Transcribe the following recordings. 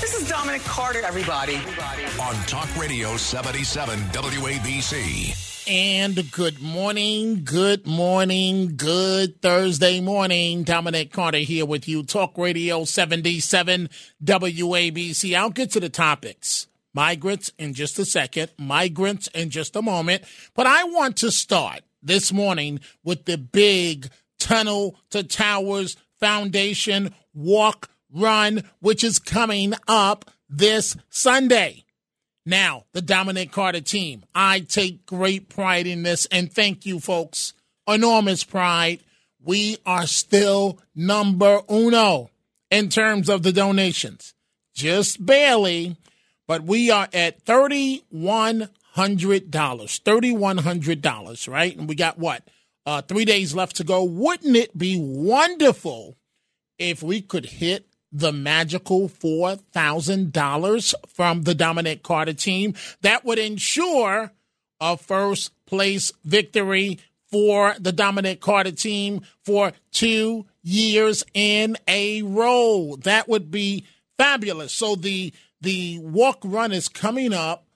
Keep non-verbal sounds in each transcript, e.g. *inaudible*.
This is Dominic Carter, everybody. on Talk Radio 77 WABC. And good morning, good morning, good Thursday morning. Dominic Carter here with you. Talk Radio 77 WABC. I'll get to the topics. Migrants in just a second, migrants in just a moment. But I want to start this morning with the big Tunnel to Towers Foundation walk run, which is coming up this Sunday. Now, the Dominic Carter team. I take great pride in this, and thank you, folks. Enormous pride. We are still number uno in terms of the donations, just barely, but we are at thirty-one hundred dollars. Thirty-one hundred dollars, right? And we got what? Uh, three days left to go. Wouldn't it be wonderful if we could hit the magical $4,000 from the Dominic Carter team. That would ensure a first place victory for the Dominic Carter team for two years in a row. That would be fabulous. So the the walk run is coming up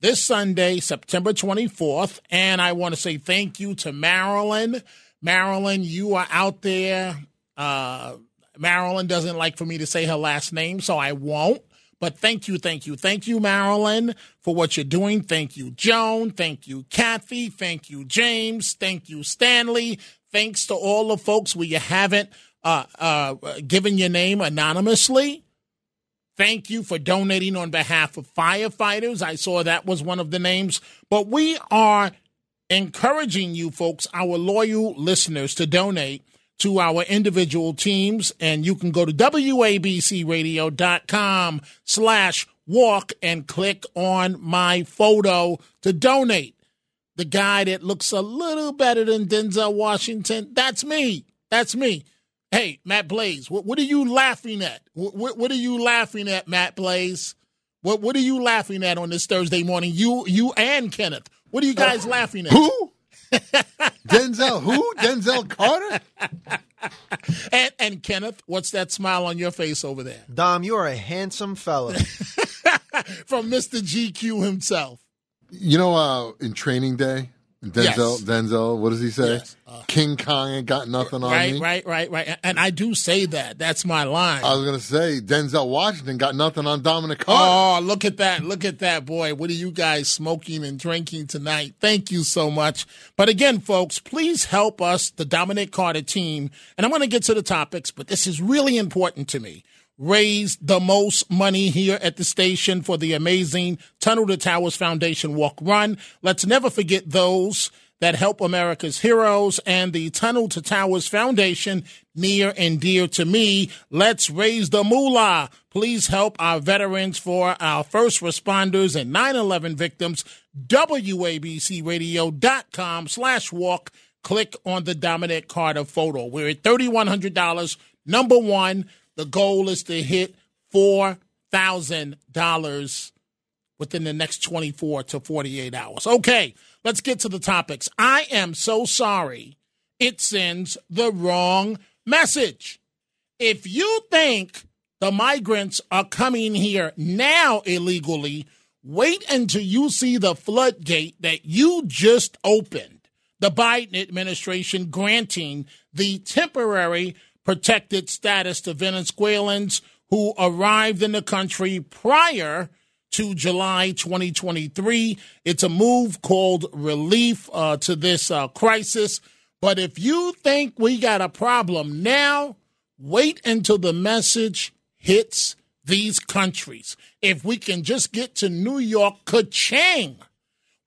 this Sunday, September 24th. And I want to say thank you to Marilyn. Marilyn, you are out there. Uh, Marilyn doesn't like for me to say her last name, so I won't. But thank you, thank you, thank you, Marilyn, for what you're doing. Thank you, Joan. Thank you, Kathy. Thank you, James. Thank you, Stanley. Thanks to all the folks where you haven't uh, uh, given your name anonymously. Thank you for donating on behalf of firefighters. I saw that was one of the names. But we are encouraging you folks, our loyal listeners, to donate to our individual teams. And you can go to WABCRadio.com slash walk and click on my photo to donate. The guy that looks a little better than Denzel Washington, that's me. That's me. Hey, Matt Blaze, what, what are you laughing at? What, what, are you laughing at, Matt Blaze? What What are you laughing at on this Thursday morning? You you and Kenneth. What are you guys oh, laughing at? Who? Denzel who? Denzel Carter? And and Kenneth, what's that smile on your face over there? Dom, you are a handsome fella. *laughs* From Mr. GQ himself. You know, uh, in training day, Denzel, Yes. Denzel, what does he say? Yes. Uh, King Kong ain't got nothing on Right, me. right, right, right. Right. And I do say that. That's my line. I was gonna say Denzel Washington got nothing on Dominic Carter. Oh, look at that. Look at that, boy. What are you guys smoking and drinking tonight? Thank you so much. But again, folks, please help us, the Dominic Carter team. And I'm to get to the topics, but this is really important to me. Raise the most money here at the station for the amazing Tunnel to Towers Foundation Walk Run. Let's never forget those that help America's heroes and the Tunnel to Towers Foundation, near and dear to me. Let's raise the moolah. Please help our veterans for our first responders and 9-11 victims. WABCRadio.com slash walk. Click on the Dominic Carter photo. We're at $3,100. Number one, the goal is to hit $4,000 within the next 24 to 48 hours. Okay, let's get to the topics. I am so sorry. It sends the wrong message. If you think the migrants are coming here now illegally, wait until you see the floodgate that you just opened. The Biden administration granting the temporary protected status to Venezuelans who arrived in the country prior to July 2023. It's a move called relief uh, to this uh, crisis. But if you think we got a problem now, wait until the message hits these countries. If we can just get to New York, ka-ching,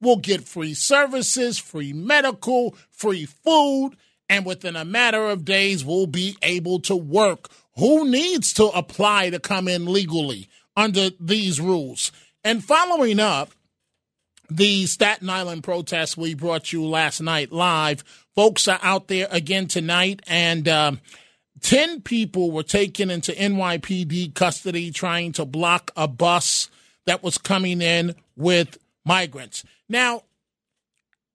we'll get free services, free medical, free food, and within a matter of days, we'll be able to work. Who needs to apply to come in legally under these rules? And following up, the Staten Island protests we brought you last night live folks are out there again tonight, and um, 10 people were taken into NYPD custody trying to block a bus that was coming in with migrants. Now,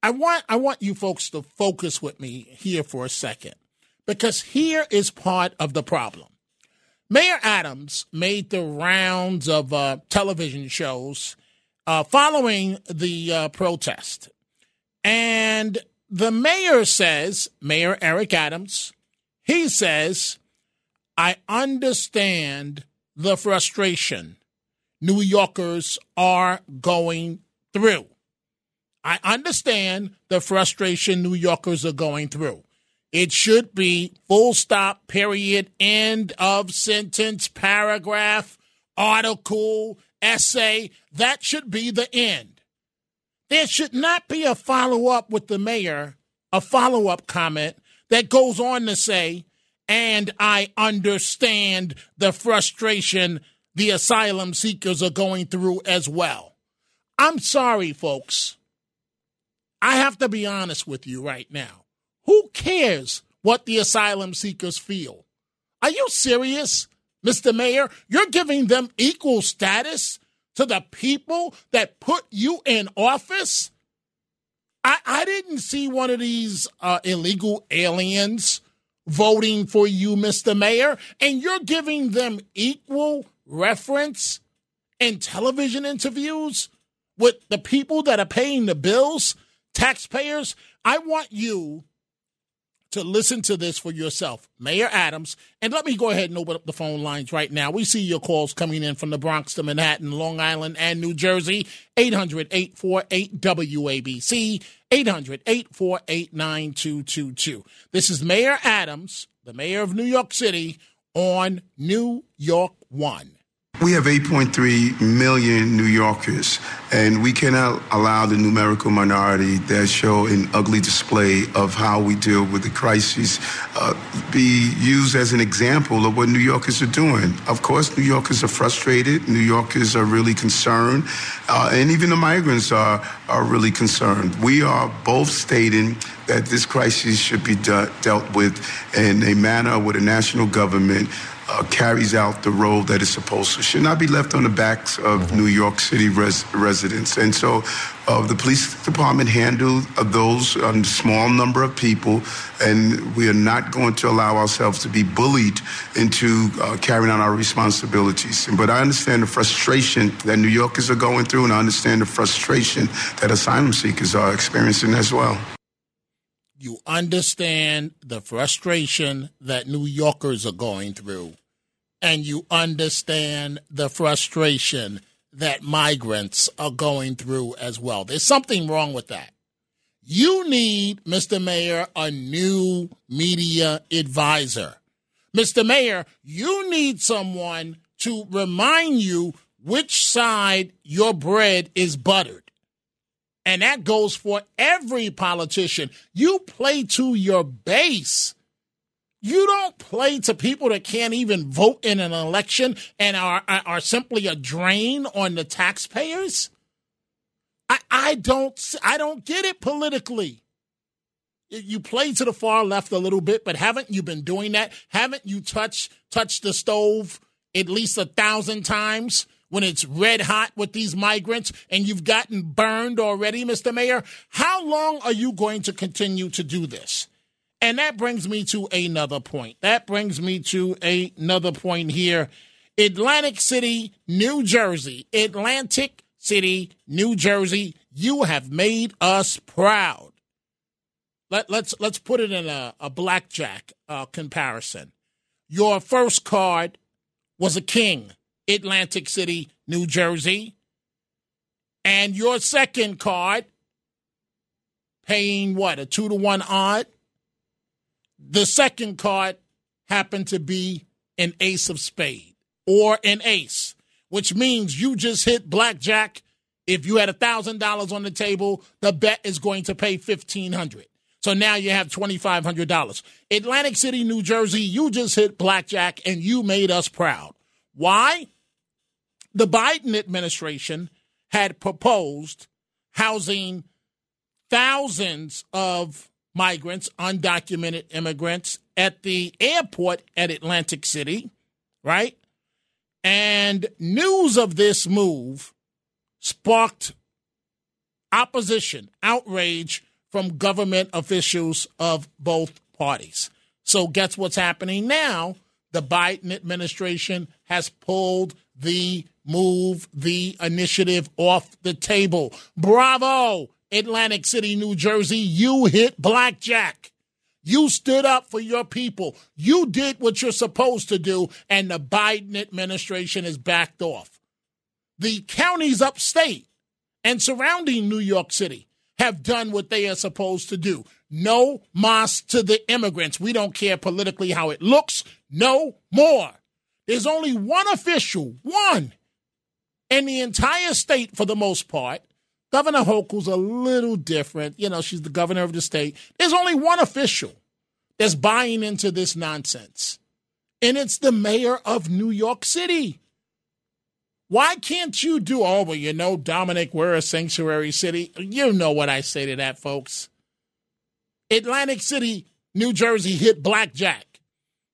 I want I want you folks to focus with me here for a second because here is part of the problem. Mayor Adams made the rounds of uh, television shows uh, following the uh, protest. And the mayor says, Mayor Eric Adams, he says, I understand the frustration New Yorkers are going through. I understand the frustration New Yorkers are going through. It should be full stop, period, end of sentence, paragraph, article, essay. That should be the end. There should not be a follow up with the mayor, a follow up comment that goes on to say, and I understand the frustration the asylum seekers are going through as well. I'm sorry, folks. I have to be honest with you right now. Who cares what the asylum seekers feel? Are you serious, Mr. Mayor? You're giving them equal status to the people that put you in office? I, I didn't see one of these uh, illegal aliens voting for you, Mr. Mayor, and you're giving them equal reference in television interviews with the people that are paying the bills, taxpayers. I want you to listen to this for yourself, Mayor Adams. And let me go ahead and open up the phone lines right now. We see your calls coming in from the Bronx to Manhattan, Long Island, and New Jersey. 800 848 WABC, 800 848 9222. This is Mayor Adams, the mayor of New York City, on New York One. We have 8.3 million New Yorkers, and we cannot allow the numerical minority that show an ugly display of how we deal with the crises uh, be used as an example of what New Yorkers are doing. Of course, New Yorkers are frustrated. New Yorkers are really concerned, uh, and even the migrants are are really concerned. We are both stating that this crisis should be de- dealt with in a manner where the national government uh, carries out the role that it's supposed to. Should not be left on the backs of mm-hmm. New York City res- residents. And so uh, the police department handled uh, those um, small number of people, and we are not going to allow ourselves to be bullied into uh, carrying out our responsibilities. But I understand the frustration that New Yorkers are going through, and I understand the frustration that asylum seekers are experiencing as well. You understand the frustration that New Yorkers are going through and you understand the frustration that migrants are going through as well. There's something wrong with that. You need, Mr. Mayor, a new media advisor. Mr. Mayor, you need someone to remind you which side your bread is buttered. And that goes for every politician. You play to your base. You don't play to people that can't even vote in an election and are are simply a drain on the taxpayers. I, I don't I don't get it politically. You play to the far left a little bit, but haven't you been doing that? Haven't you touched touched the stove at least a thousand times when it's red hot with these migrants and you've gotten burned already, Mr. Mayor? How long are you going to continue to do this? And that brings me to another point. That brings me to another point here. Atlantic City, New Jersey. Atlantic City, New Jersey. You have made us proud. Let, let's let's put it in a, a blackjack uh, comparison. Your first card was a king, Atlantic City, New Jersey, and your second card, paying what a two to one odd, the second card happened to be an ace of spade or an ace, which means you just hit blackjack. If you had a thousand dollars on the table, the bet is going to pay fifteen hundred. So now you have twenty five hundred dollars. Atlantic City, New Jersey, you just hit blackjack and you made us proud. Why? The Biden administration had proposed housing thousands of migrants, undocumented immigrants, at the airport at Atlantic City, right? And news of this move sparked opposition, outrage from government officials of both parties. So, guess what's happening now? The Biden administration has pulled the move, the initiative off the table. Bravo, Atlantic City, New Jersey. You hit blackjack. You stood up for your people. You did what you're supposed to do, and the Biden administration has backed off. The counties upstate and surrounding New York City have done what they are supposed to do. No mas to the immigrants. We don't care politically how it looks. No more. There's only one official, one, in the entire state for the most part. Governor Hochul's a little different. You know, she's the governor of the state. There's only one official that's buying into this nonsense, and it's the mayor of New York City. Why can't you do, oh, well, you know, Dominic, we're a sanctuary city. You know what I say to that, folks. Atlantic City, New Jersey hit blackjack.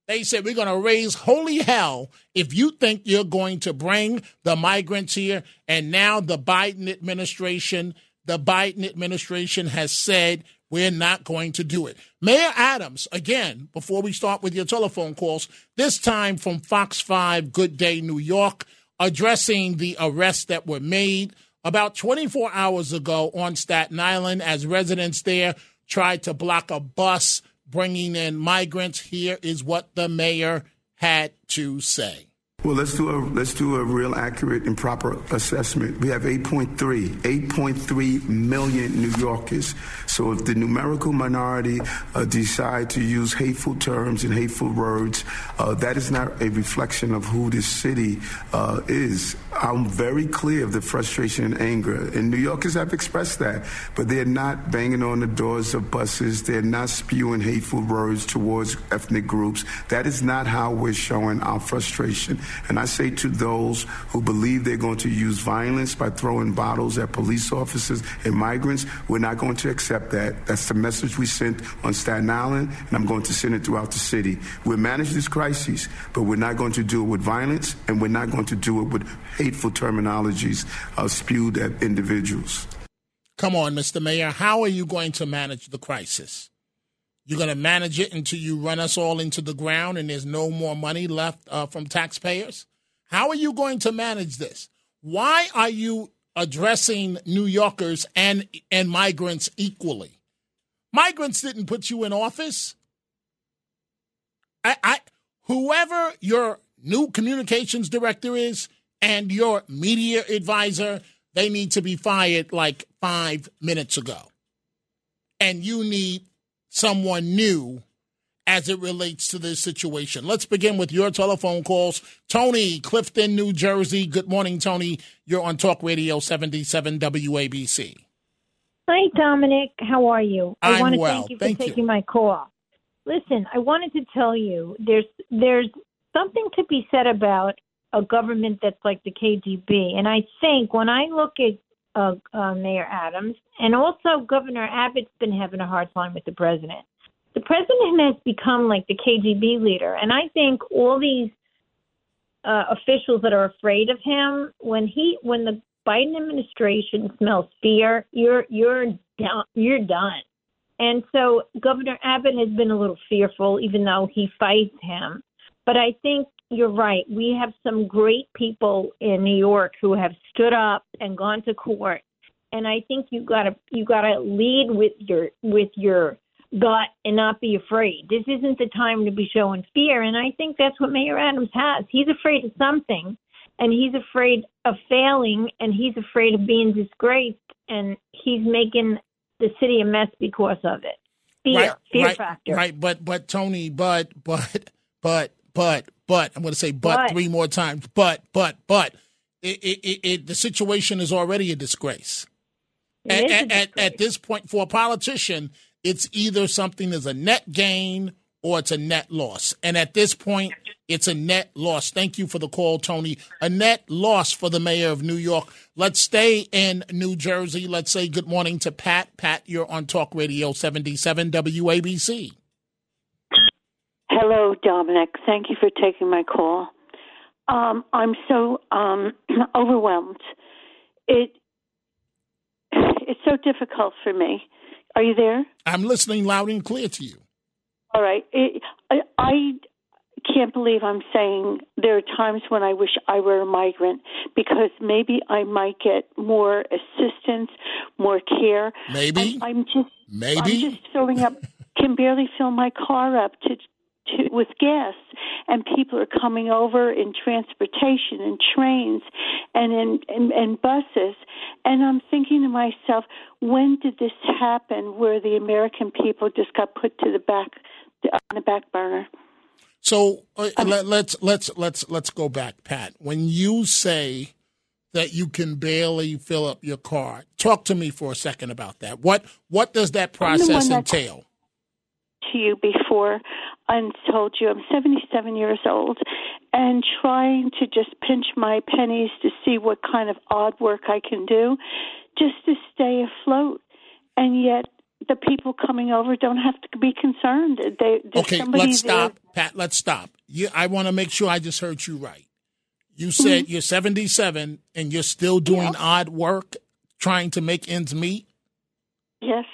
They said, we're going to raise holy hell if you think you're going to bring the migrants here. And now the Biden administration, the Biden administration has said, we're not going to do it. Mayor Adams, again, before we start with your telephone calls, this time from Fox 5 Good Day New York, addressing the arrests that were made about 24 hours ago on Staten Island as residents there tried to block a bus bringing in migrants. Here is what the mayor had to say. Well, let's do a let's do a real accurate and proper assessment. We have 8.3, 8.3 million New Yorkers. So if the numerical minority uh, decide to use hateful terms and hateful words, uh, that is not a reflection of who this city uh, is. I'm very clear of the frustration and anger, and New Yorkers have expressed that, but they're not banging on the doors of buses. They're not spewing hateful words towards ethnic groups. That is not how we're showing our frustration. And I say to those who believe they're going to use violence by throwing bottles at police officers and migrants, we're not going to accept that. That's the message we sent on Staten Island, and I'm going to send it throughout the city. We'll manage this crisis, but we're not going to do it with violence, and we're not going to do it with hateful terminologies uh, spewed at individuals. Come on, Mr. Mayor. How are you going to manage the crisis? You're going to manage it until you run us all into the ground and there's no more money left uh, from taxpayers? How are you going to manage this? Why are you addressing New Yorkers and and migrants equally? Migrants didn't put you in office. I, I whoever your new communications director is and your media advisor, they need to be fired like five minutes ago. And you need someone new as it relates to this situation. Let's begin with your telephone calls. Tony, Clifton, New Jersey. Good morning, Tony. You're on Talk Radio 77 WABC. Hi, Dominic. How are you? I I'm want to well. thank you for Thank you. taking my call. Listen, I wanted to tell you there's there's something to be said about a government that's like the KGB, and I think when I look at uh, uh, Mayor Adams and also Governor Abbott's been having a hard time with the president. The president has become like the KGB leader, and I think all these uh, officials that are afraid of him when he when the Biden administration smells fear, you're you're done. You're done. And so Governor Abbott has been a little fearful, even though he fights him. But I think you're right. We have some great people in New York who have stood up and gone to court. And I think you gotta you gotta lead with your with your gut and not be afraid. This isn't the time to be showing fear. And I think that's what Mayor Adams has. He's afraid of something and he's afraid of failing and he's afraid of being disgraced and he's making the city a mess because of it. Fear, right, fear right, factor. Right, but but Tony, but but but but but I'm going to say but, But. three more times. But but but it, it, it, the situation is already a disgrace. It At, is a at, at, disgrace. at this point, for a politician, it's either something that's a net gain or it's a net loss. And at this point, It's a net loss. Thank you for the call, Tony. A net loss for the mayor of New York. Let's stay in New Jersey. Let's say good morning to Pat. Pat, you're on Talk Radio 77 WABC. Hello, Dominic. Thank you for taking my call. Um, I'm so um, *clears throat* overwhelmed. It *sighs* it's so difficult for me. Are you there? I'm listening loud and clear to you. All right. It, I, I can't believe I'm saying there are times when I wish I were a migrant because maybe I might get more assistance, more care. Maybe. I, am just maybe I'm just filling up. Can barely fill my car up to to, with guests, and people are coming over in transportation and trains and in, in, in buses. And I'm thinking to myself, when did this happen? Where the American people just got put to the back on the back burner. So uh, let, let's let's let's let's go back, Pat. When you say that you can barely fill up your car, talk to me for a second about that. What what does that process entail? To you before, and told you I'm 77 years old, and trying to just pinch my pennies to see what kind of odd work I can do, just to stay afloat. And yet, the people coming over don't have to be concerned. They, okay, let's stop, Pat. Let's stop. You, I want to make sure I just heard you right. You said mm-hmm. you're 77 and you're still doing yeah. odd work, trying to make ends meet. Yes,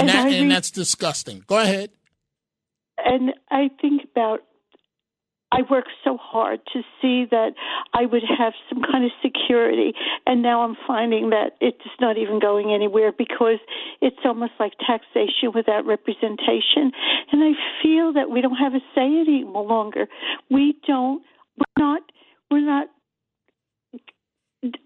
and, and that and that's disgusting. Go ahead. And I think about I worked so hard to see that I would have some kind of security, and now I'm finding that it's not even going anywhere because it's almost like taxation without representation. And I feel that we don't have a say any longer. We don't. We're not. We're not.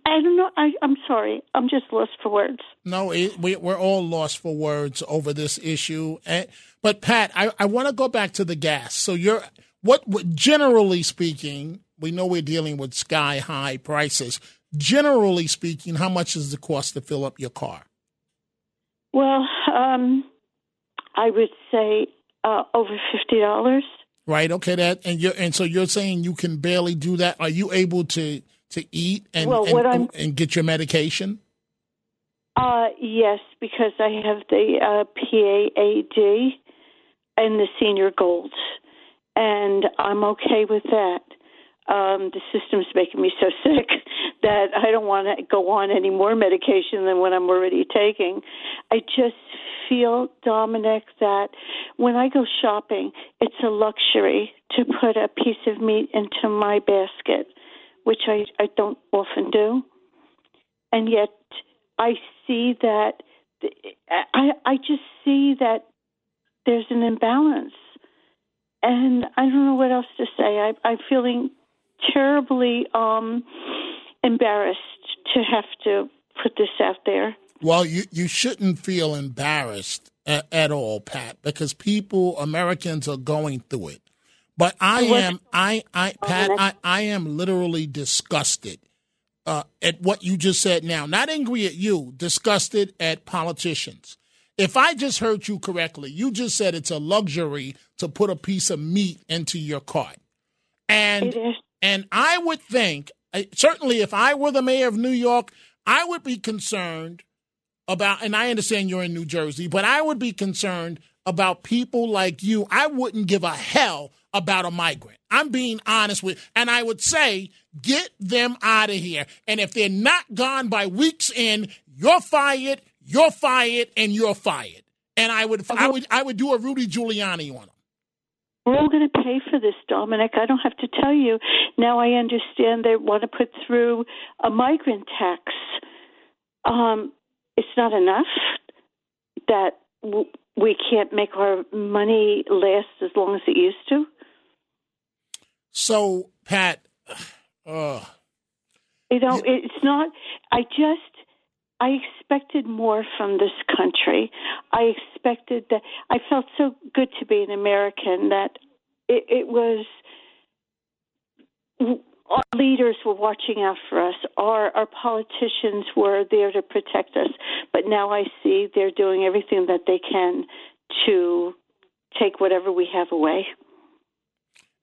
I don't know. I, I'm sorry. I'm just lost for words. No, it, we, we're all lost for words over this issue. And, but Pat, I, I want to go back to the gas. So you're what, what generally speaking, we know we're dealing with sky high prices. Generally speaking, how much is the cost to fill up your car? Well, um, I would say uh, over fifty dollars. Right. Okay. That and you and so you're saying you can barely do that. Are you able to to eat and well, and, and, get your medication? Uh, yes, because I have the uh, PAAD and the Senior Gold and I'm okay with that. Um, the system's making me so *laughs* sick that I don't want to go on any more medication than what I'm already taking. I just feel, Dominic, that when I go shopping, it's a luxury to put a piece of meat into my basket, which I, I don't often do. And yet I see that, I, I just see that there's an imbalance and I don't know what else to say. I, I'm feeling terribly um, embarrassed to have to put this out there. Well, you, you shouldn't feel embarrassed at, at all, Pat, because people, Americans, are going through it. But I am, I, I, Pat, I, I am literally disgusted uh, at what you just said now. Not angry at you, disgusted at politicians. If I just heard you correctly, you just said it's a luxury to put a piece of meat into your cart. And and I would think certainly if I were the mayor of New York, I would be concerned about and I understand you're in New Jersey, but I would be concerned about people like you. I wouldn't give a hell about a migrant. I'm being honest with and I would say get them out of here. And if they're not gone by week's end, you're fired you're fired and you're fired. And I would, I would, I would do a Rudy Giuliani on them. We're all going to pay for this, Dominic. I don't have to tell you. Now I understand they want to put through a migrant tax. Um, it's not enough that w- we can't make our money last as long as it used to. So, Pat, *sighs* uh, you know, it's not. I just I expected more from this country. I expected that. I felt so good to be an American that it, it was. Our leaders were watching out for us. Our our politicians were there to protect us. But now I see they're doing everything that they can to take whatever we have away.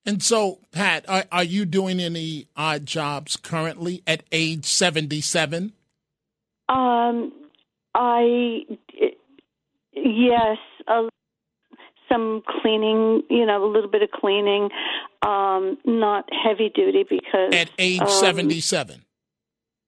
And so, Pat, are, are you doing any odd jobs currently at age 77? Um, I yes, uh, some cleaning. You know, a little bit of cleaning. Um, not heavy duty because At age um, 77.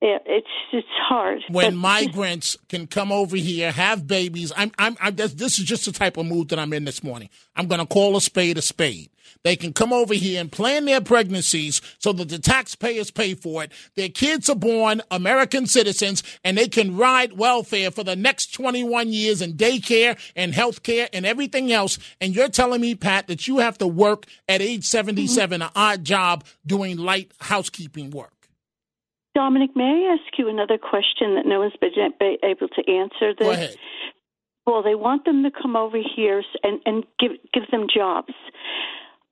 It, it's it's hard. when *laughs* migrants can come over here, have babies. I'm, I'm, I'm this, this is just the type of mood that I'm in this morning. I'm going to call a spade a spade. They can come over here and plan their pregnancies so that the taxpayers pay for it. Their kids are born American citizens and they can ride welfare for the next 21 years in daycare and health care and everything else. And you're telling me, Pat, that you have to work at age 77, an odd job doing light housekeeping work. Dominic, may I ask you another question that no one's been able to answer? This? Go ahead. Well, they want them to come over here and and give give them jobs.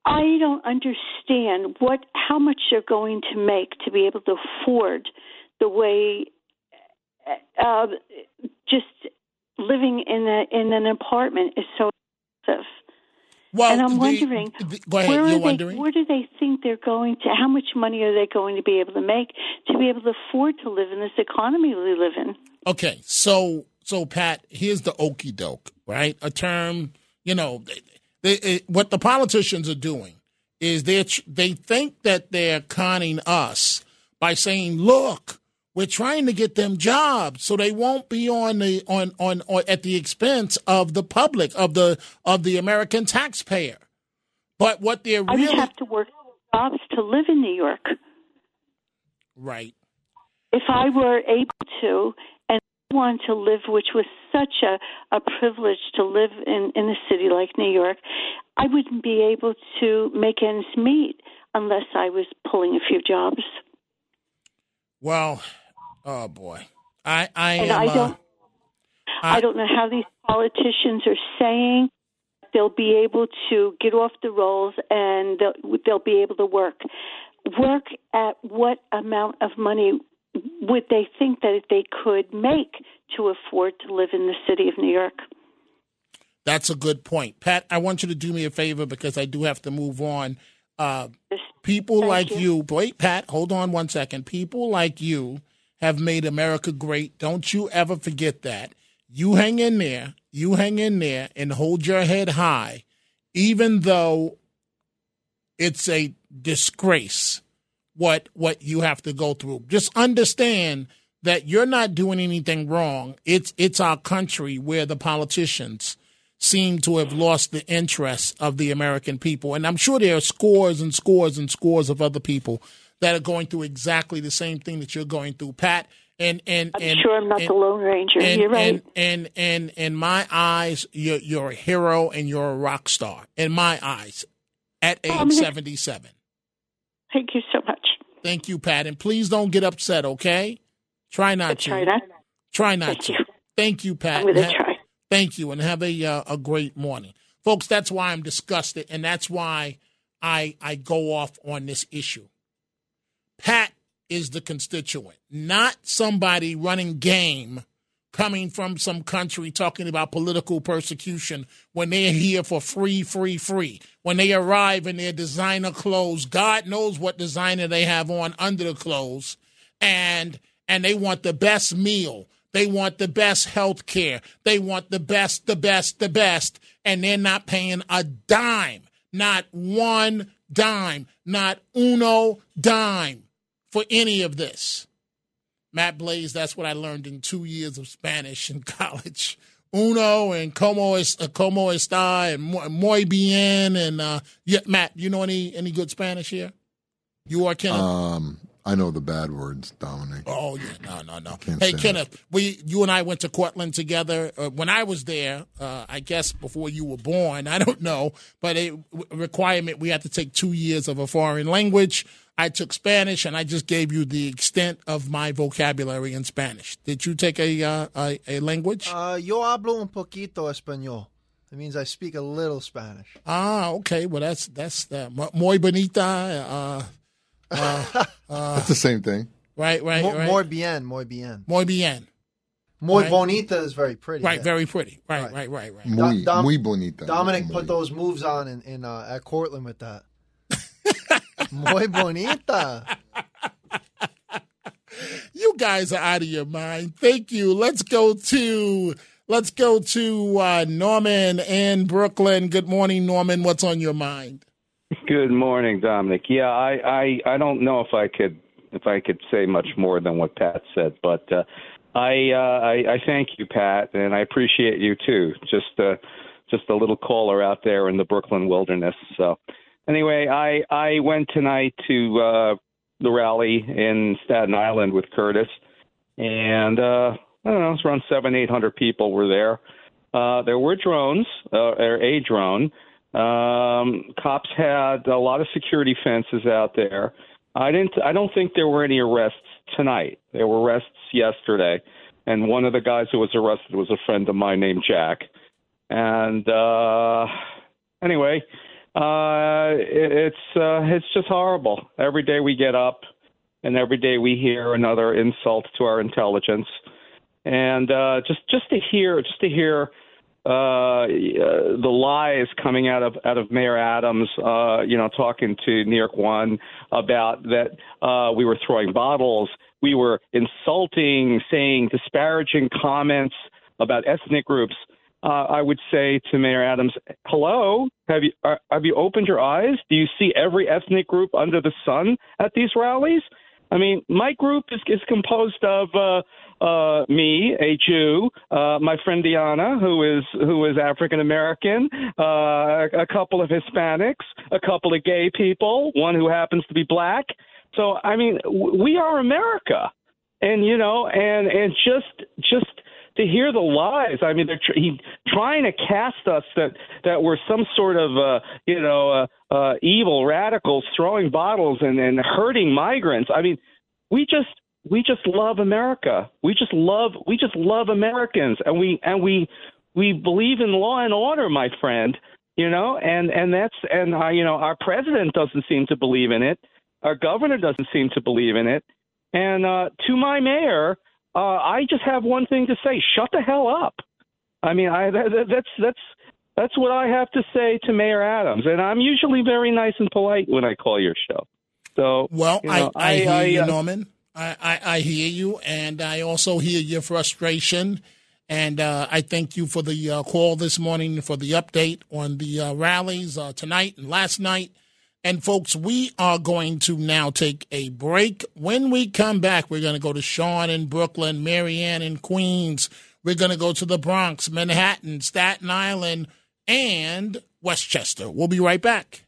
I don't understand what how much they're going to make to be able to afford the way uh, just living in a in an apartment is so expensive. Well, and I'm the- wondering, the- go ahead, where you're are they, wondering? Where do they think they're going to? How much money are they going to be able to make to be able to afford to live in this economy we live in? Okay, so so Pat, here's the okey doke, right? A term, you know, they, they, what the politicians are doing is they they think that they're conning us by saying, "Look, we're trying to get them jobs, so they won't be on the on on, on at the expense of the public of the of the American taxpayer." But what they're I really would have to work jobs to live in New York. right. if I were able to and want to live, which was such a, a privilege to live in, in a city like New York, I wouldn't be able to make ends meet unless I was pulling a few jobs. Well, oh boy, I I And am. I uh, don't I don't know how these politicians are saying they'll be able to get off the rolls and they'll, they'll be able to work. Work at what amount of money would they think that they could make to afford to live in the city of New York? That's a good point. Pat, I want you to do me a favor because I do have to move on. Uh, people Thank like you. you, wait, Pat, hold on one second. People like you have made America great. Don't you ever forget that. You hang in there, you hang in there and hold your head high, even though it's a disgrace what what you have to go through. Just understand that you're not doing anything wrong. It's it's our country where the politicians seem to have lost the interest of the American people. And I'm sure there are scores and scores and scores of other people that are going through exactly the same thing that you're going through, Pat. And and I'm and sure I'm not and- the Lone Ranger. and, You're right. And, and and in my eyes, you're you're a hero and you're a rock star. In my eyes, at age Oh, seventy seven. Thank you so much. Thank you, Pat. And please don't get upset, okay? Try not I'll to. try not. Try not Thank to. you. Thank you, Pat. I'm Ha- try. Thank you, and have a uh, a great morning, folks. That's why I'm disgusted, and that's why I I go off on this issue. Pat is the constituent, not somebody running game coming from some country talking about political persecution when they're here for free, free, free. When they arrive in their designer clothes, God knows what designer they have on under the clothes, and and they want the best meal. They want the best health care. They want the best, the best, the best, and they're not paying a dime, not one dime, not uno dime for any of this. Matt Blaze, that's what I learned in two years of Spanish in *laughs* college. Uno and como es, uh, como está and mu- muy bien and uh, yeah, Matt, you know any any good Spanish here? You are Kenneth. Um, I know the bad words, Dominic. Oh yeah, no, no, no. Hey say Kenneth, we you and I went to Cortland together. Uh, when I was there, uh, I guess before you were born, *laughs* I don't know, but a requirement we had to take two years of a foreign language. I took Spanish, and I just gave you the extent of my vocabulary in Spanish. Did you take a uh, a, a language? Uh, yo hablo un poquito español. It means I speak a little Spanish. ah, okay. Well, that's that's uh, mu- muy bonita. Uh, uh, uh, That's the same thing. right, right, Mo- right. Muy bien, muy bien. muy bien. Muy Right. bonita is very pretty. Right, yeah. very pretty. Right, right, right, right. Muy, Dom- muy bonita. Dominic Muy put those moves on in, in uh, at Cortland with that. *laughs* Muy bonita. You guys are out of your mind. Thank you. Let's go to let's go to uh, Norman in Brooklyn. Good morning, Norman. What's on your mind? Good morning, Dominic. Yeah, I, I, I don't know if I could if I could say much more than what Pat said, but uh, I, uh, I I thank you, Pat, and I appreciate you too. Just uh, just a little caller out there in the Brooklyn wilderness. So anyway, I I went tonight to uh, the rally in Staten Island with Curtis, and uh, I don't know, it's around seven eight hundred people were there. Uh, there were drones, uh, or a drone. Um, cops had a lot of security fences out there. I didn't. I don't think there were any arrests tonight. There were arrests yesterday, and one of the guys who was arrested was a friend of mine named Jack. And uh, anyway, uh, it, it's uh, it's just horrible. Every day we get up, and every day we hear another insult to our intelligence. And uh, just just to hear just to hear uh, the lies coming out of out of Mayor Adams, uh, you know, talking to New York One about that uh, we were throwing bottles, we were insulting, saying disparaging comments about ethnic groups. Uh, I would say to Mayor Adams, "Hello, have you are, have you opened your eyes? Do you see every ethnic group under the sun at these rallies? I mean, my group is is composed of." Uh, me, a Jew, uh, my friend Diana, who is who is African American, uh, a couple of Hispanics, a couple of gay people, one who happens to be black. So I mean, we are America, and you know, and and just just to hear the lies. I mean, they're tr- he, trying to cast us that that we're some sort of uh, you know uh, uh, evil radicals throwing bottles and and hurting migrants. I mean, we just we just love America. We just love we just love Americans, and we and we we believe in law and order, my friend. You know, and and that's and uh, you know our president doesn't seem to believe in it. Our governor doesn't seem to believe in it. And uh, to my mayor, uh, I just have one thing to say: shut the hell up. I mean, I that, that's that's that's what I have to say to Mayor Adams, and I'm usually very nice and polite when I call your show. So, well, you know, I, I, hear I, you, uh, Norman. I, I, I hear you, and I also hear your frustration. And uh, I thank you for the uh, call this morning, for the update on the uh, rallies uh, tonight and last night. And folks, we are going to now take a break. When we come back, we're going to go to Sean in Brooklyn, Marianne in Queens. We're going to go to the Bronx, Manhattan, Staten Island, and Westchester. We'll be right back.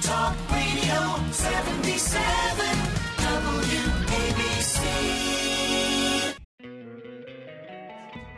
Talk Radio 77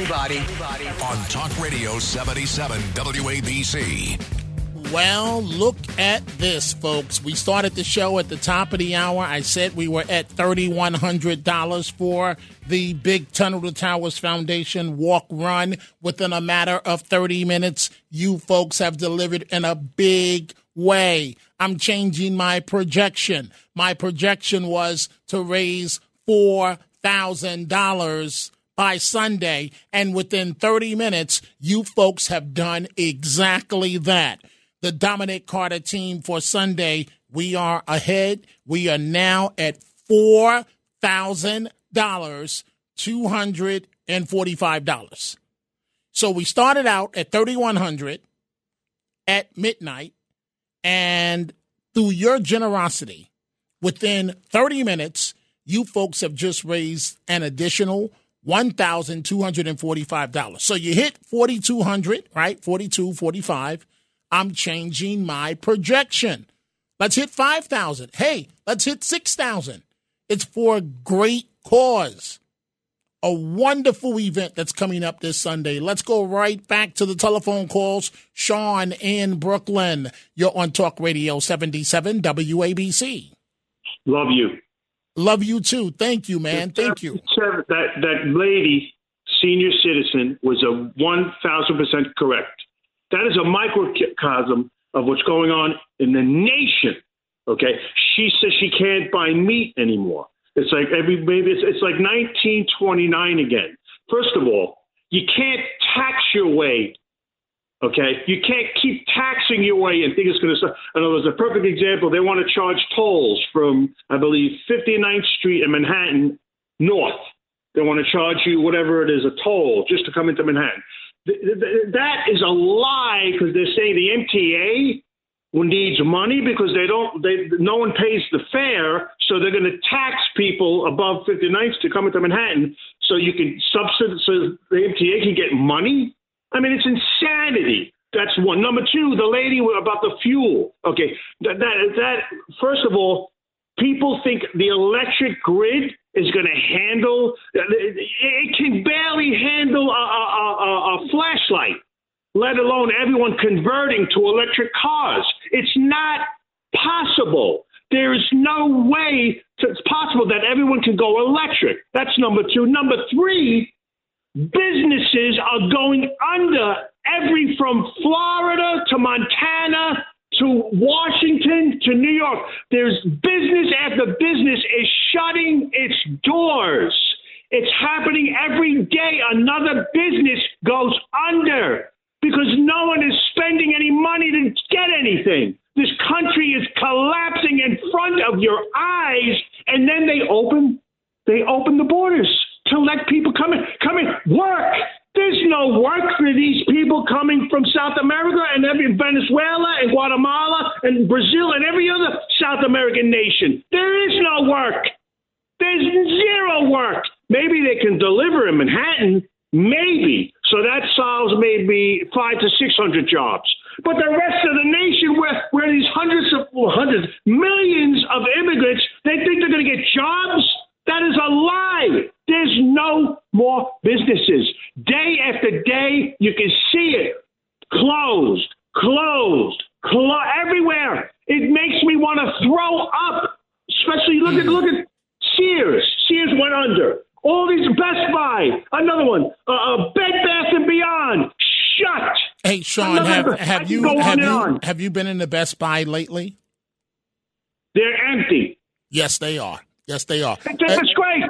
Everybody. On Talk Radio 77 WABC. Well, look at this, folks. We started the show at the top of the hour. I said we were at $3,100 for the Big Tunnel to Towers Foundation walk run within a matter of 30 minutes. You folks have delivered in a big way. I'm changing my projection. My projection was to raise $4,000 by Sunday, and within 30 minutes, you folks have done exactly that the Dominic Carter team for Sunday. We are ahead. We are now at four thousand dollars, two hundred and forty-five dollars. So we started out at thirty-one hundred at midnight, and through your generosity, within thirty minutes, you folks have just raised an additional one thousand two hundred and forty-five dollars. So you hit forty-two hundred, right? Forty-two, forty-five I'm changing my projection. Let's hit 5,000. Hey, let's hit 6,000. It's for a great cause. A wonderful event that's coming up this Sunday. Let's go right back to the telephone calls. Sean in Brooklyn. You're on Talk Radio 77 WABC. Love you. Love you too. Thank you, man. Thank you. That that lady, senior citizen, was a one thousand percent correct. That is a microcosm of what's going on in the nation. Okay, she says she can't buy meat anymore. It's like every maybe it's, it's like 1929 again. First of all, you can't tax your way. Okay, you can't keep taxing your way and think it's going to. In other words, a perfect example. They want to charge tolls from, I believe, 59th Street in Manhattan north. They want to charge you whatever it is, a toll, just to come into Manhattan. That is a lie because they're saying the MTA needs money because they don't they no one pays the fare so they're going to tax people above 59th to come into manhattan so you can subsidize so the mta can get money i mean it's insanity that's one number two the lady about the fuel okay that that, that first of all people think the electric grid is going to handle it can barely handle a, a, a, a flashlight let alone everyone converting to electric cars. It's not possible. There is no way it's possible that everyone can go electric. That's number two. Number three, businesses are going under every from Florida to Montana to Washington to New York. There's business after business is shutting its doors. It's happening every day. Another business goes under because no one is spending any money to get anything. This country is collapsing in front of your eyes, and then they open they open the borders to let people come in come in work. There's no work for these people coming from South America and every Venezuela and Guatemala and Brazil and every other South American nation. There is no work. There's zero work. Maybe they can deliver in Manhattan, maybe, so that solves maybe five to 600 jobs. But the rest of the nation, where, where these hundreds of well, hundreds, millions of immigrants, they think they're going to get jobs. That is a lie. There's no more businesses. Day after day, you can see it closed, closed, clo- everywhere. It makes me want to throw up. Especially look at look at Sears. Sears went under. All these Best Buy, another one, uh, uh, Bed Bath and Beyond, shut. Hey, Sean, have, have you have you have you been in the Best Buy lately? They're empty. Yes, they are. Yes, they are. It's a disgrace.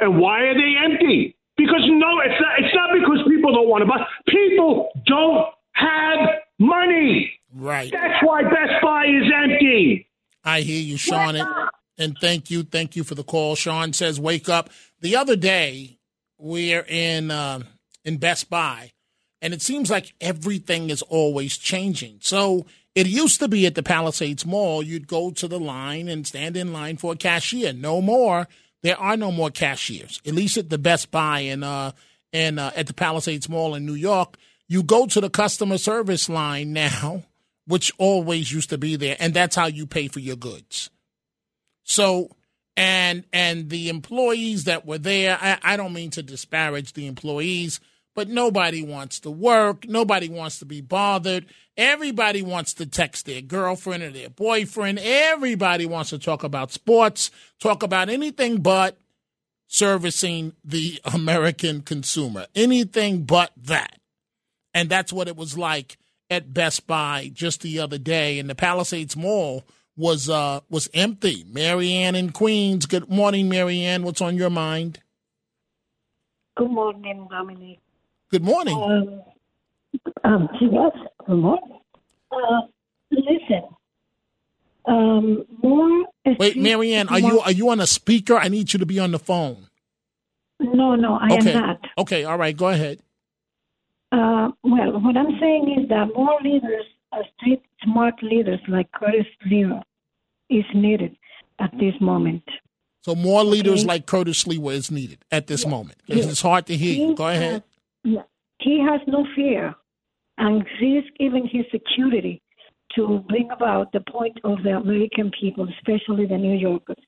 And why are they empty? Because no, it's not. It's not because people don't want to buy. People don't have money. Right. That's why Best Buy is empty. I hear you, Sean, and, and thank you, thank you for the call. Sean says, "Wake up." The other day, we're in um in Best Buy, and it seems like everything is always changing. So it used to be at the Palisades Mall, you'd go to the line and stand in line for a cashier. No more. There are no more cashiers. At least at the Best Buy and uh and uh, at the Palisades Mall in New York, you go to the customer service line now, which always used to be there, and that's how you pay for your goods. So, and and the employees that were there, I, I don't mean to disparage the employees, but nobody wants to work. Nobody wants to be bothered. Everybody wants to text their girlfriend or their boyfriend. Everybody wants to talk about sports, talk about anything but servicing the *laughs* American consumer. Anything but that. And that's what it was like at Best Buy just the other day. And the Palisades Mall was uh was empty. Marianne in Queens. Good morning, Marianne. What's on your mind? Good morning, Dominic. Good morning. Um, um, yes, good morning. Uh, listen, um, more. Wait, Marianne, are you are you on a speaker? I need you to be on the phone. No, no, I okay. am not. Okay, all right, go ahead. Uh, well, what I'm saying is that more leaders, uh, street smart leaders like Curtis Sliwa, is needed at this moment. So more leaders Okay. like Curtis Sliwa is needed at this moment. It's hard to hear you. Go ahead. He has no fear. and he is giving his security to bring about the point of the American people, especially the New Yorkers.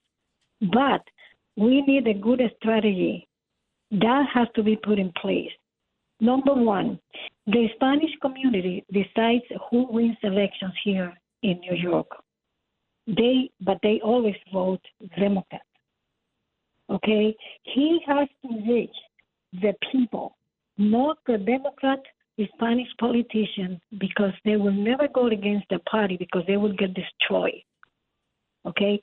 But we need a good strategy that has to be put in place. Number one, the Spanish community decides who wins elections here in New York. They, but they always vote Democrat. Okay, he has to reach the people, not the Democrat Spanish politicians, because they will never go against the party because they will get destroyed. Okay,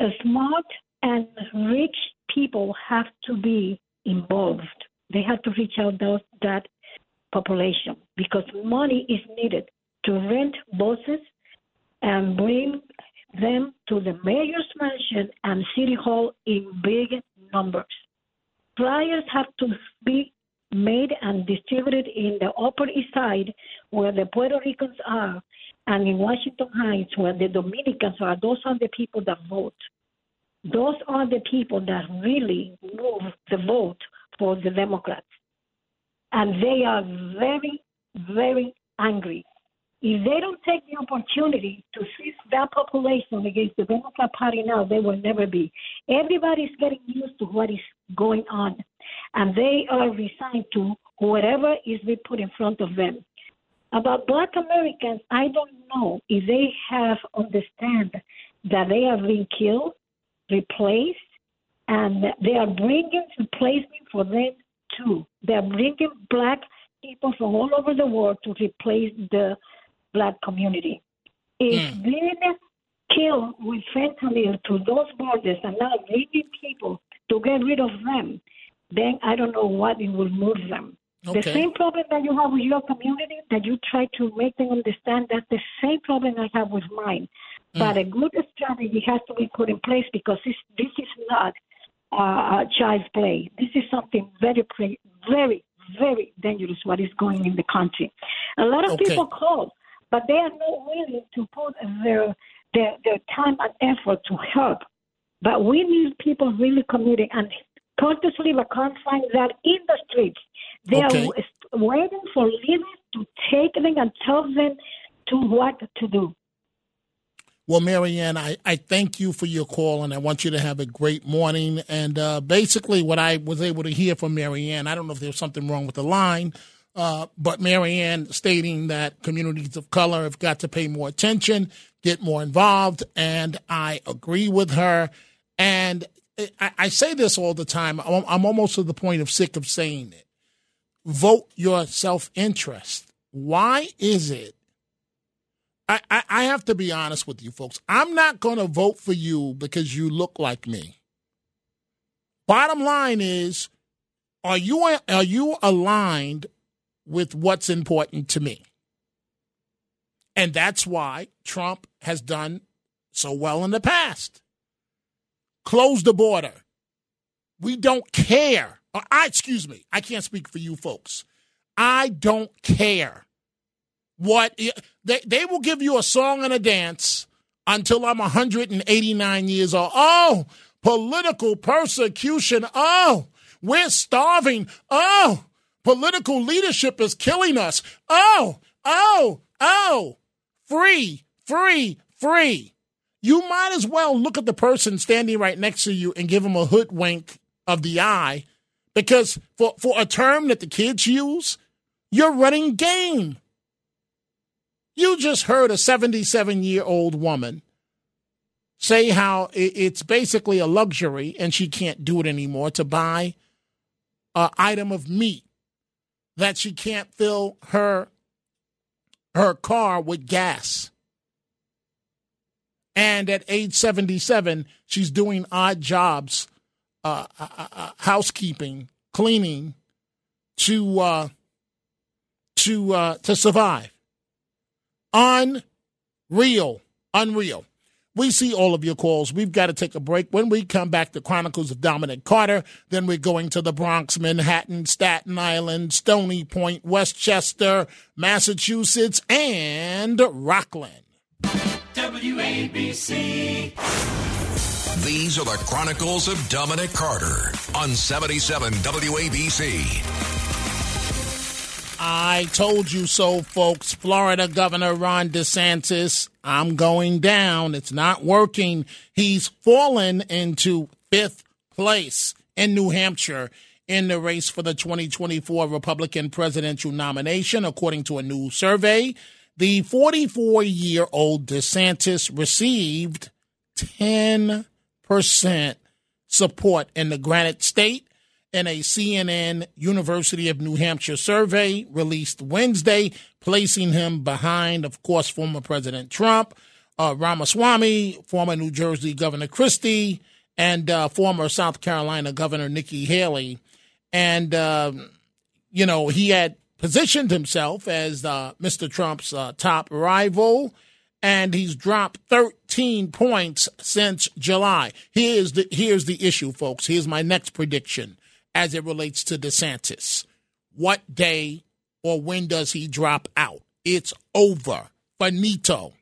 a smart and rich people have to be involved. They have to reach out those, that population because money is needed to rent buses and bring them to the mayor's mansion and city hall in big numbers. Flyers have to be made and distributed in the Upper East Side where the Puerto Ricans are and in Washington Heights where the Dominicans are. Those are the people that vote. Those are the people that really move the vote for the Democrats. And they are very, very angry. If they don't take the opportunity to seize that population against the Democrat Party now, they will never be. Everybody's getting used to what is going on, and they are resigned to whatever is being put in front of them. About Black Americans, I don't know if they have understand that they are being killed replaced, and they are bringing replacement for them too. They are bringing black people from all over the world to replace the black community. If mm. they kill with fentanyl to those borders and now bringing people to get rid of them, then I don't know what it will move them. Okay. The same problem that you have with your community, that you try to make them understand, that's the same problem I have with mine. Mm. But a good strategy has to be put in place because this, this is not uh, child's play. This is something very, very, very dangerous. What is going in the country? A lot of okay. people call, but they are not willing to put their, their their time and effort to help. But we need people really committed and Curtis Sliwa can't find that in the streets. They okay. are waiting for leaders to take them and tell them to what to do. Well, Marianne, I, I thank you for your call, and I want you to have a great morning. And uh, basically, what I was able to hear from Marianne, I don't know if there's something wrong with the line, uh, but Marianne stating that communities of color have got to pay more attention, get more involved, and I agree with her. And I, I say this all the time. I'm, I'm almost to the point of sick of saying it. Vote your self interest. Why is it I, I, have to be honest with you folks. I'm not going to vote for you because you look like me. Bottom line is, are you are you aligned with what's important to me? And that's why Trump has done so well in the past. Close the border. We don't care. Uh, I excuse me. I can't speak for you folks. I don't care what they, they will give you a song and a dance until I'm 189 years old. Oh, political persecution. Oh, we're starving. Oh, political leadership is killing us. Oh, oh, oh, free, free, free. You might as well look at the person standing right next to you and give him a hoodwink of the eye because for, for a term that the kids use, you're running game. You just heard a 77 year old woman say how it's basically a luxury and she can't do it anymore to buy an item of meat that she can't fill her her car with gas. And at age 77, she's doing odd jobs, uh, uh, uh, uh housekeeping, cleaning, to uh, to uh, to survive. Unreal. Unreal. We see all of your calls. We've got to take a break. When we come back, the Chronicles of Dominic Carter. Then we're going to the Bronx, Manhattan, Staten Island, Stony Point, Westchester, Massachusetts, and Rockland. WABC. These are the Chronicles of Dominic Carter on 77 WABC. I told you so, folks. Florida Governor Ron DeSantis, I'm going down. It's not working. He's fallen into fifth place in New Hampshire in the race for the 2024 Republican presidential nomination, according to a new survey. The 44 year old DeSantis received 10% support in the Granite State in a CNN University of New Hampshire survey released Wednesday, placing him behind, of course, former President Trump, uh, Ramaswamy, former New Jersey Governor Christie, and uh, former South Carolina Governor Nikki Haley. And, uh, you know, he had positioned himself as uh, Mr. Trump's uh, top rival and he's dropped 13 points since July. Here's the here's the issue, folks. Here's my next prediction as it relates to DeSantis. What day or when does he drop out? It's over. Finito.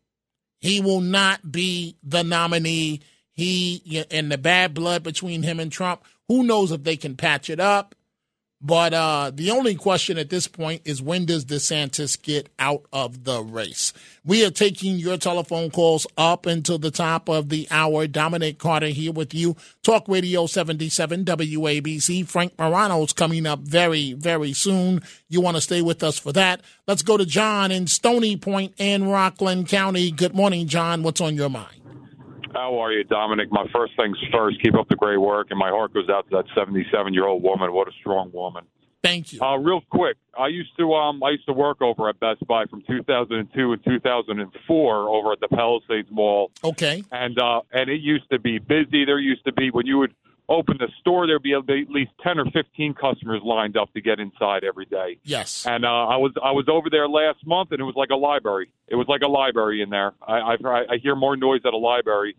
He will not be the nominee. He and the bad blood between him and Trump. Who knows if they can patch it up? But uh, the only question at this point is when does DeSantis get out of the race? We are taking your telephone calls up until the top of the hour. Dominic Carter here with you. Talk Radio 77 WABC. Frank Morano's coming up very, very soon. You want to stay with us for that. Let's go to John in Stony Point in Rockland County. Good morning, John. What's on your mind? How are you, Dominic? My first things first, keep up the great work, and my heart goes out to that 77 year old woman. What a strong woman. Thank you. Uh, real quick, I used to um I used to work over at Best Buy from 2002 and 2004 over at the Palisades Mall. Okay. And uh and it used to be busy. There used to be when you would open the store, there'd be at least 10 or 15 customers lined up to get inside every day. Yes. And uh, I was I was over there last month, and it was like a library. It was like a library in there. I I've, I hear more noise at a library,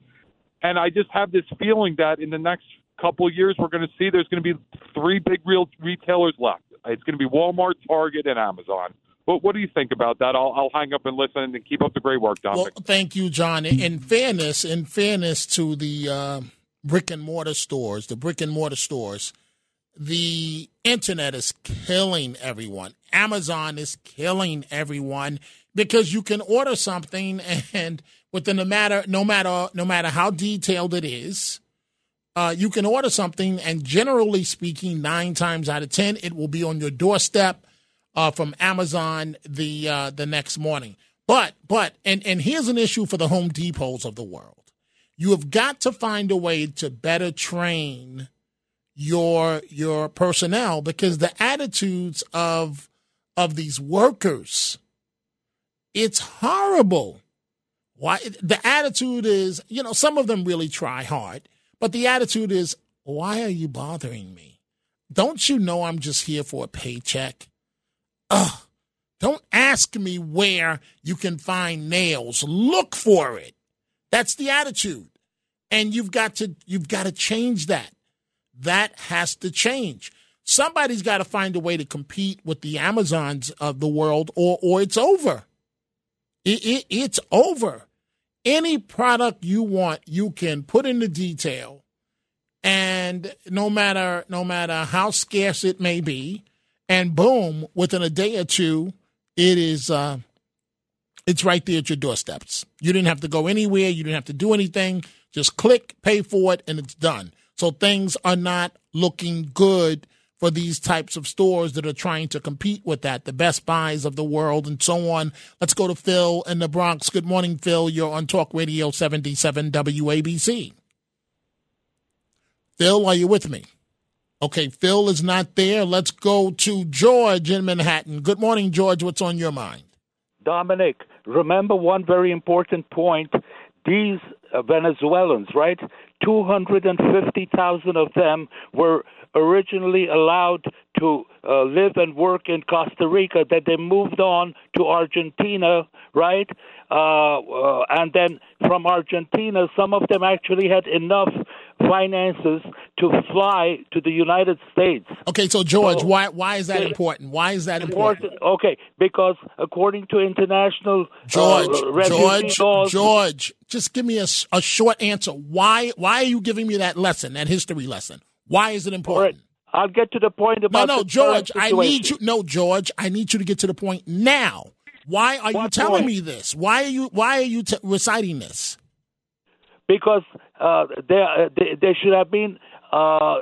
and I just have this feeling that in the next couple of years, we're going to see there's going to be three big real retailers left. It's going to be Walmart, Target, and Amazon. What, what do you think about that? I'll, I'll hang up and listen and keep up the great work, Dominic. Well, thank you, John. In fairness, in fairness to the uh, brick and mortar stores, the brick and mortar stores, the internet is killing everyone. Amazon is killing everyone because you can order something *laughs* and within no matter no matter no matter how detailed it is, uh, you can order something and generally speaking, nine times out of ten, it will be on your doorstep uh, from Amazon the uh, the next morning. But but and and here's an issue for the Home Depots of the world. You have got to find a way to better train your your personnel because the attitudes of of these workers it's horrible. Why the attitude is you know some of them really try hard but the attitude is why are you bothering me? Don't you know i'm just here for a paycheck? Ugh. Don't ask me where you can find nails. Look for it that's the attitude and you've got to you've got to change that that has to change. Somebody's got to find a way to compete with the Amazons of the world, or or it's over. It, it, it's over. Any product you want, you can put in the detail, and no matter no matter how scarce it may be, and boom, within a day or two, it is. Uh, it's right there at your doorsteps. You didn't have to go anywhere. You didn't have to do anything. Just click, pay for it, and it's done. So things are not looking good for these types of stores that are trying to compete with that, the Best Buys of the world and so on. Let's go to Phil in the Bronx. Good morning, Phil. You're on Talk Radio 77 WABC. Phil, are you with me? Okay, Phil is not there. Let's go to George in Manhattan. Good morning, George. What's on your mind? Dominic, remember one very important point. These uh, Venezuelans, right? 250,000 of them were originally allowed to uh, live and work in Costa Rica, that they moved on to Argentina, right? Uh, uh, and then from Argentina, some of them actually had enough finances to fly to the United States. Okay, so George, so, why why is that important? Why is that important? important? Okay, because according to international George, uh, George, laws, George, just give me a, a short answer. Why why are you giving me that lesson, that history lesson? Why is it important? I'll get to the point about no, the George, I need you. No, George, I need you to get to the point now. Why are you telling point? me this? Why are you Why are you t- reciting this? Because uh, they, uh, they they should have been uh,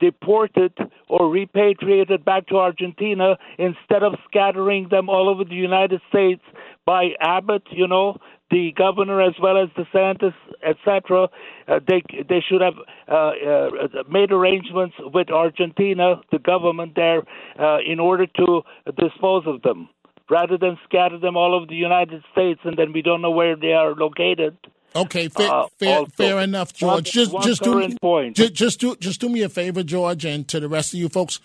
deported or repatriated back to Argentina instead of scattering them all over the United States by Abbott, you know, the governor as well as the DeSantis, etc. Uh, they they should have uh, uh, made arrangements with Argentina, the government there, uh, in order to dispose of them. Rather than scatter them all over the United States and then we don't know where they are located. Okay, fair, Uh, fair, also, fair enough, George. one- just, one just do, point. ju- just do, just do me a favor, George, and to the rest of you folks.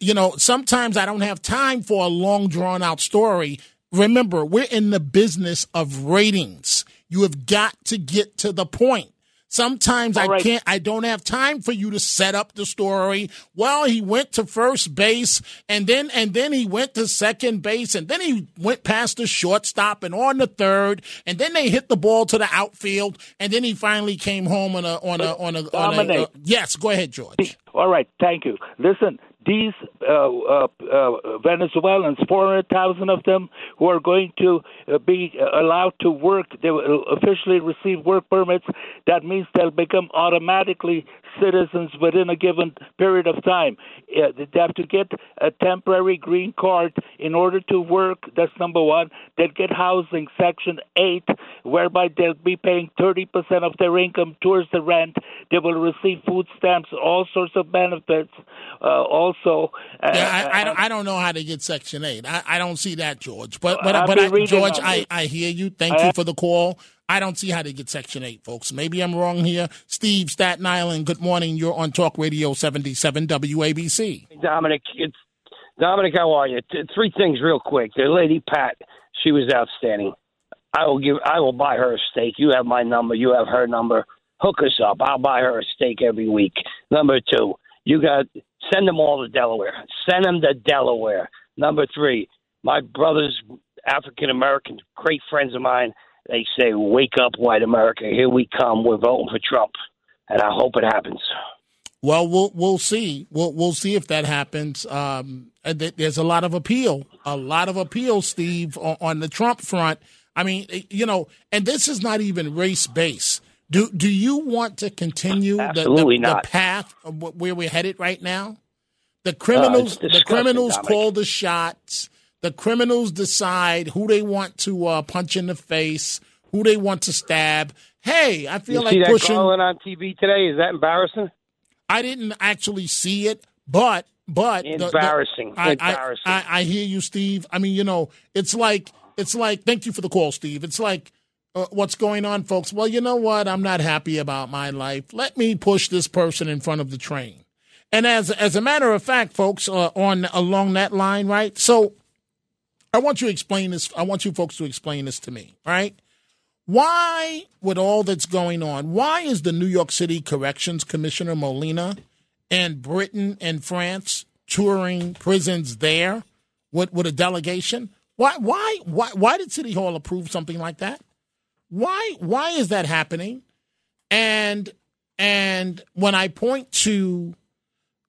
You know, sometimes I don't have time for a long, drawn out story. Remember, we're in the business of ratings. You have got to get to the point. Sometimes I can't, I don't have time for you to set up the story. Well, he went to first base and then, and then he went to second base and then he went past the shortstop and on the third and then they hit the ball to the outfield and then he finally came home on a, on a, on a, on a, Dominic. uh, yes, go ahead, George. All right, thank you. Listen, these uh, uh, uh, Venezuelans, 400,000 of them, who are going to uh, be allowed to work, they will officially receive work permits. That means they'll become automatically citizens within a given period of time. Uh, they have to get a temporary green card in order to work. That's number one. They'll get housing, Section 8, whereby they'll be paying 30% of their income towards the rent. They will receive food stamps, all sorts of benefits. Uh, also, uh, Yeah, I, I, don't, I don't know how to get Section 8. I, I don't see that, George. But, but, but I, George, I. I hear you. Thank I- you for the call. I don't see how they get Section 8, folks. Maybe I'm wrong here. Steve, Staten Island, good morning. You're on Talk Radio 77 WABC. Dominic, it's Dominic. How are you? Th- Three things real quick. The lady Pat, she was outstanding. I will give. I will buy her a steak. You have my number. You have her number. Hook us up. I'll buy her a steak every week. Number two, you got send them all to Delaware. Send them to Delaware. Number three, my brothers, African American, great friends of mine. They say, "Wake up, white America! Here we come. We're voting for Trump," and I hope it happens. Well, we'll we'll see. We'll we'll see if that happens. Um, there's a lot of appeal, a lot of appeal, Steve, on, on the Trump front. I mean, eh, you know, and this is not even race based. Do do you want to continue the, Absolutely the, not. the path of where we're headed right now? The criminals, the Uh, disgusting, criminals Dominic. call the shots. The criminals decide who they want to uh, punch in the face, who they want to stab. Hey, I feel You like see that pushing. Garland on TV today? Is that embarrassing? I didn't actually see it, but but the- the- Embarrassing. I, I- Embarrassing. I, I hear you, Steve. I mean, you know, it's like it's like. Thank you for the call, Steve. It's like. Uh, what's going on, folks? Well, you know what? I'm not happy about my life. Let me push this person in front of the train. And as as a matter of fact, folks, uh, on along that line, right? So, I want you to explain this. I want you folks to explain this to me, right? Why, with all that's going on, why is the New York City Corrections Commissioner Molina and Britain and France touring prisons there with, with a delegation? Why, why, why, why did City Hall approve something like that? Why, why is that happening? And and when I point to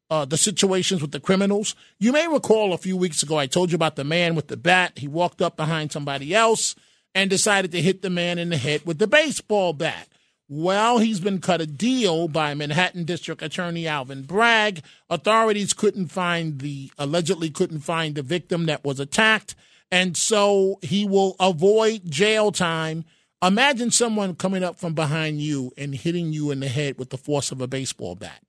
uh, the situations with the criminals. You may recall a few weeks ago I told you about the man with the bat. He walked up behind somebody else and decided to hit the man in the head with the baseball bat. Well, he's been cut a deal by Manhattan District Attorney Alvin Bragg. Authorities couldn't find the allegedly couldn't find the victim that was attacked, and so he will avoid jail time. Imagine someone coming up from behind you and hitting you in the head with the force of a baseball bat.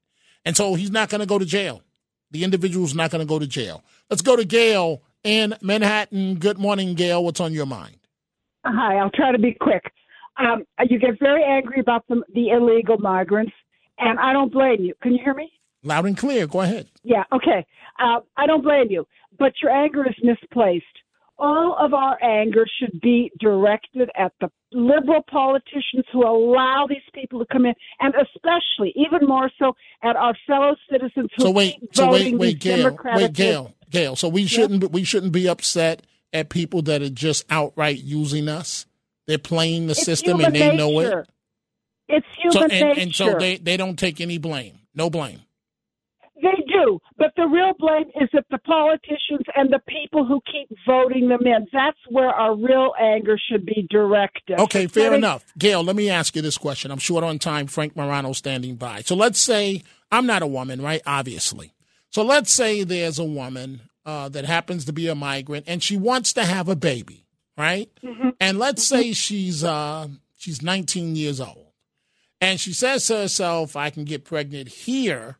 And so he's not going to go to jail. The individual's not going to go to jail. Let's go to Gail in Manhattan. Good morning, Gail. What's on your mind? Hi, I'll try to be quick. Um, you get very angry about the, the illegal migrants, and I don't blame you. Can you hear me? Loud and clear. Go ahead. Yeah, okay. Uh, I don't blame you, but your anger is misplaced. All of our anger should be directed at the liberal politicians who allow these people to come in, and especially, even more so, at our fellow citizens who So wait, keep so wait, voting wait, these Gail, Democratic wait, Gail, Gail. So we shouldn't be, we shouldn't be upset at people that are just outright using us. They're playing the It's system and they know it. It's human So and, nature. and so they they don't take any blame. No blame. Do. But the real blame is that the politicians and the people who keep voting them in. That's where our real anger should be directed. Okay, fair enough. Gail, let me ask you this question. I'm short on time. Frank Morano standing by. So let's say I'm not a woman, right? Obviously. So let's say there's a woman uh, that happens to be a migrant and she wants to have a baby, right? And let's say she's uh, she's 19 years old, and she says to herself, "I can get pregnant here."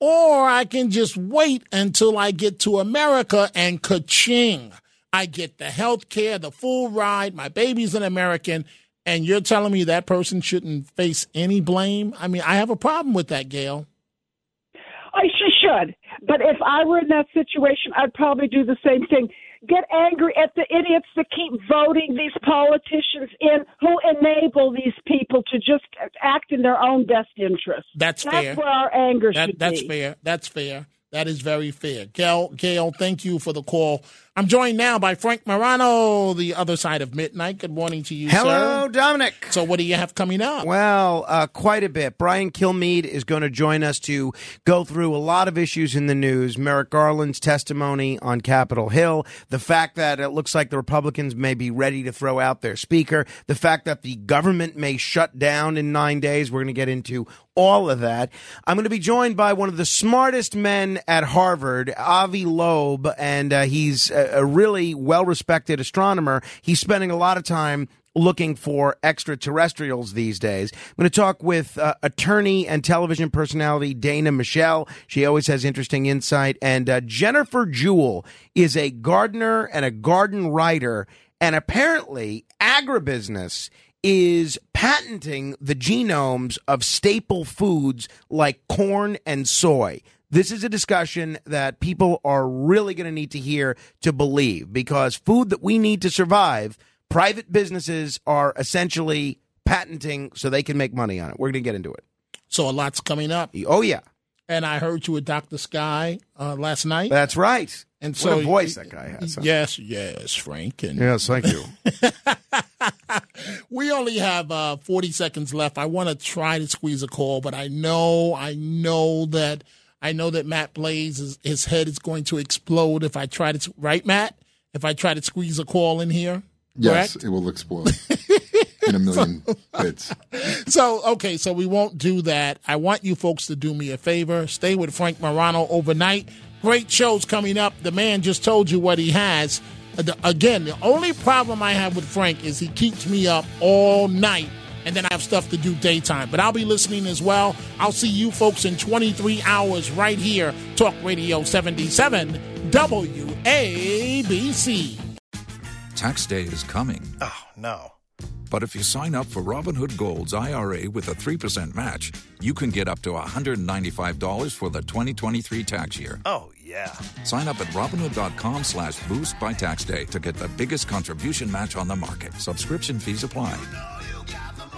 Or I can just wait until I get to America and ka-ching. I get the health care, the full ride, my baby's an American, and you're telling me that person shouldn't face any blame? I mean, I have a problem with that, Gail. I should. But if I were in that situation, I'd probably do the same thing. Get angry at the idiots that keep voting these politicians in who enable these people to just act in their own best interest. That's That's fair. where our anger That, should that's be. fair. That's fair. That is very fair. Gail, Gail, thank you for the call. I'm joined now by Frank Morano, the other side of midnight. Good morning to you, Hello, sir. Dominic. So, what do you have coming up? Well, uh, quite a bit. Brian Kilmeade is going to join us to go through a lot of issues in the news. Merrick Garland's testimony on Capitol Hill, the fact that it looks like the Republicans may be ready to throw out their speaker, the fact that the government may shut down in nine days. We're going to get into all of that. I'm going to be joined by one of the smartest men at Harvard, Avi Loeb, and uh, he's a, really well respected astronomer. He's spending a lot of time looking for extraterrestrials these days. I'm going to talk with uh, attorney and television personality Dana Michelle. She always has interesting insight. And uh, Jennifer Jewell is a gardener and a garden writer. And apparently, agribusiness is patenting the genomes of staple foods like corn and soy. This is a discussion that people are really going to need to hear to believe because food that we need to survive, private businesses are essentially patenting so they can make money on it. We're going to get into it. So, a lot's coming up. Oh, yeah. And I heard you with Dr. Sky uh, last night. That's right. And What so a voice that guy has, huh? Yes, yes, Frank. And Yes, thank you. *laughs* we only have uh, 40 seconds left. I want to try to squeeze a call, but I know, I know that, I know that Matt Blaze, is, his head is going to explode if I try to, right, Matt? If I try to squeeze a call in here, Yes, correct? it will explode in a million *laughs* bits. So, okay, so we won't do that. I want you folks to do me a favor. Stay with Frank Morano overnight. Great shows coming up. The man just told you what he has. Again, the only problem I have with Frank is he keeps me up all night, and then I have stuff to do daytime. But I'll be listening as well. I'll see you folks in 23 hours right here, Talk Radio 77 WABC. Tax day is coming. Oh, no. But if you sign up for Robinhood Gold's IRA with a 3% match, you can get up to $195 for the 2023 tax year. Oh, yeah. Sign up at Robinhood.com slash boost by tax day to get the biggest contribution match on the market. Subscription fees apply.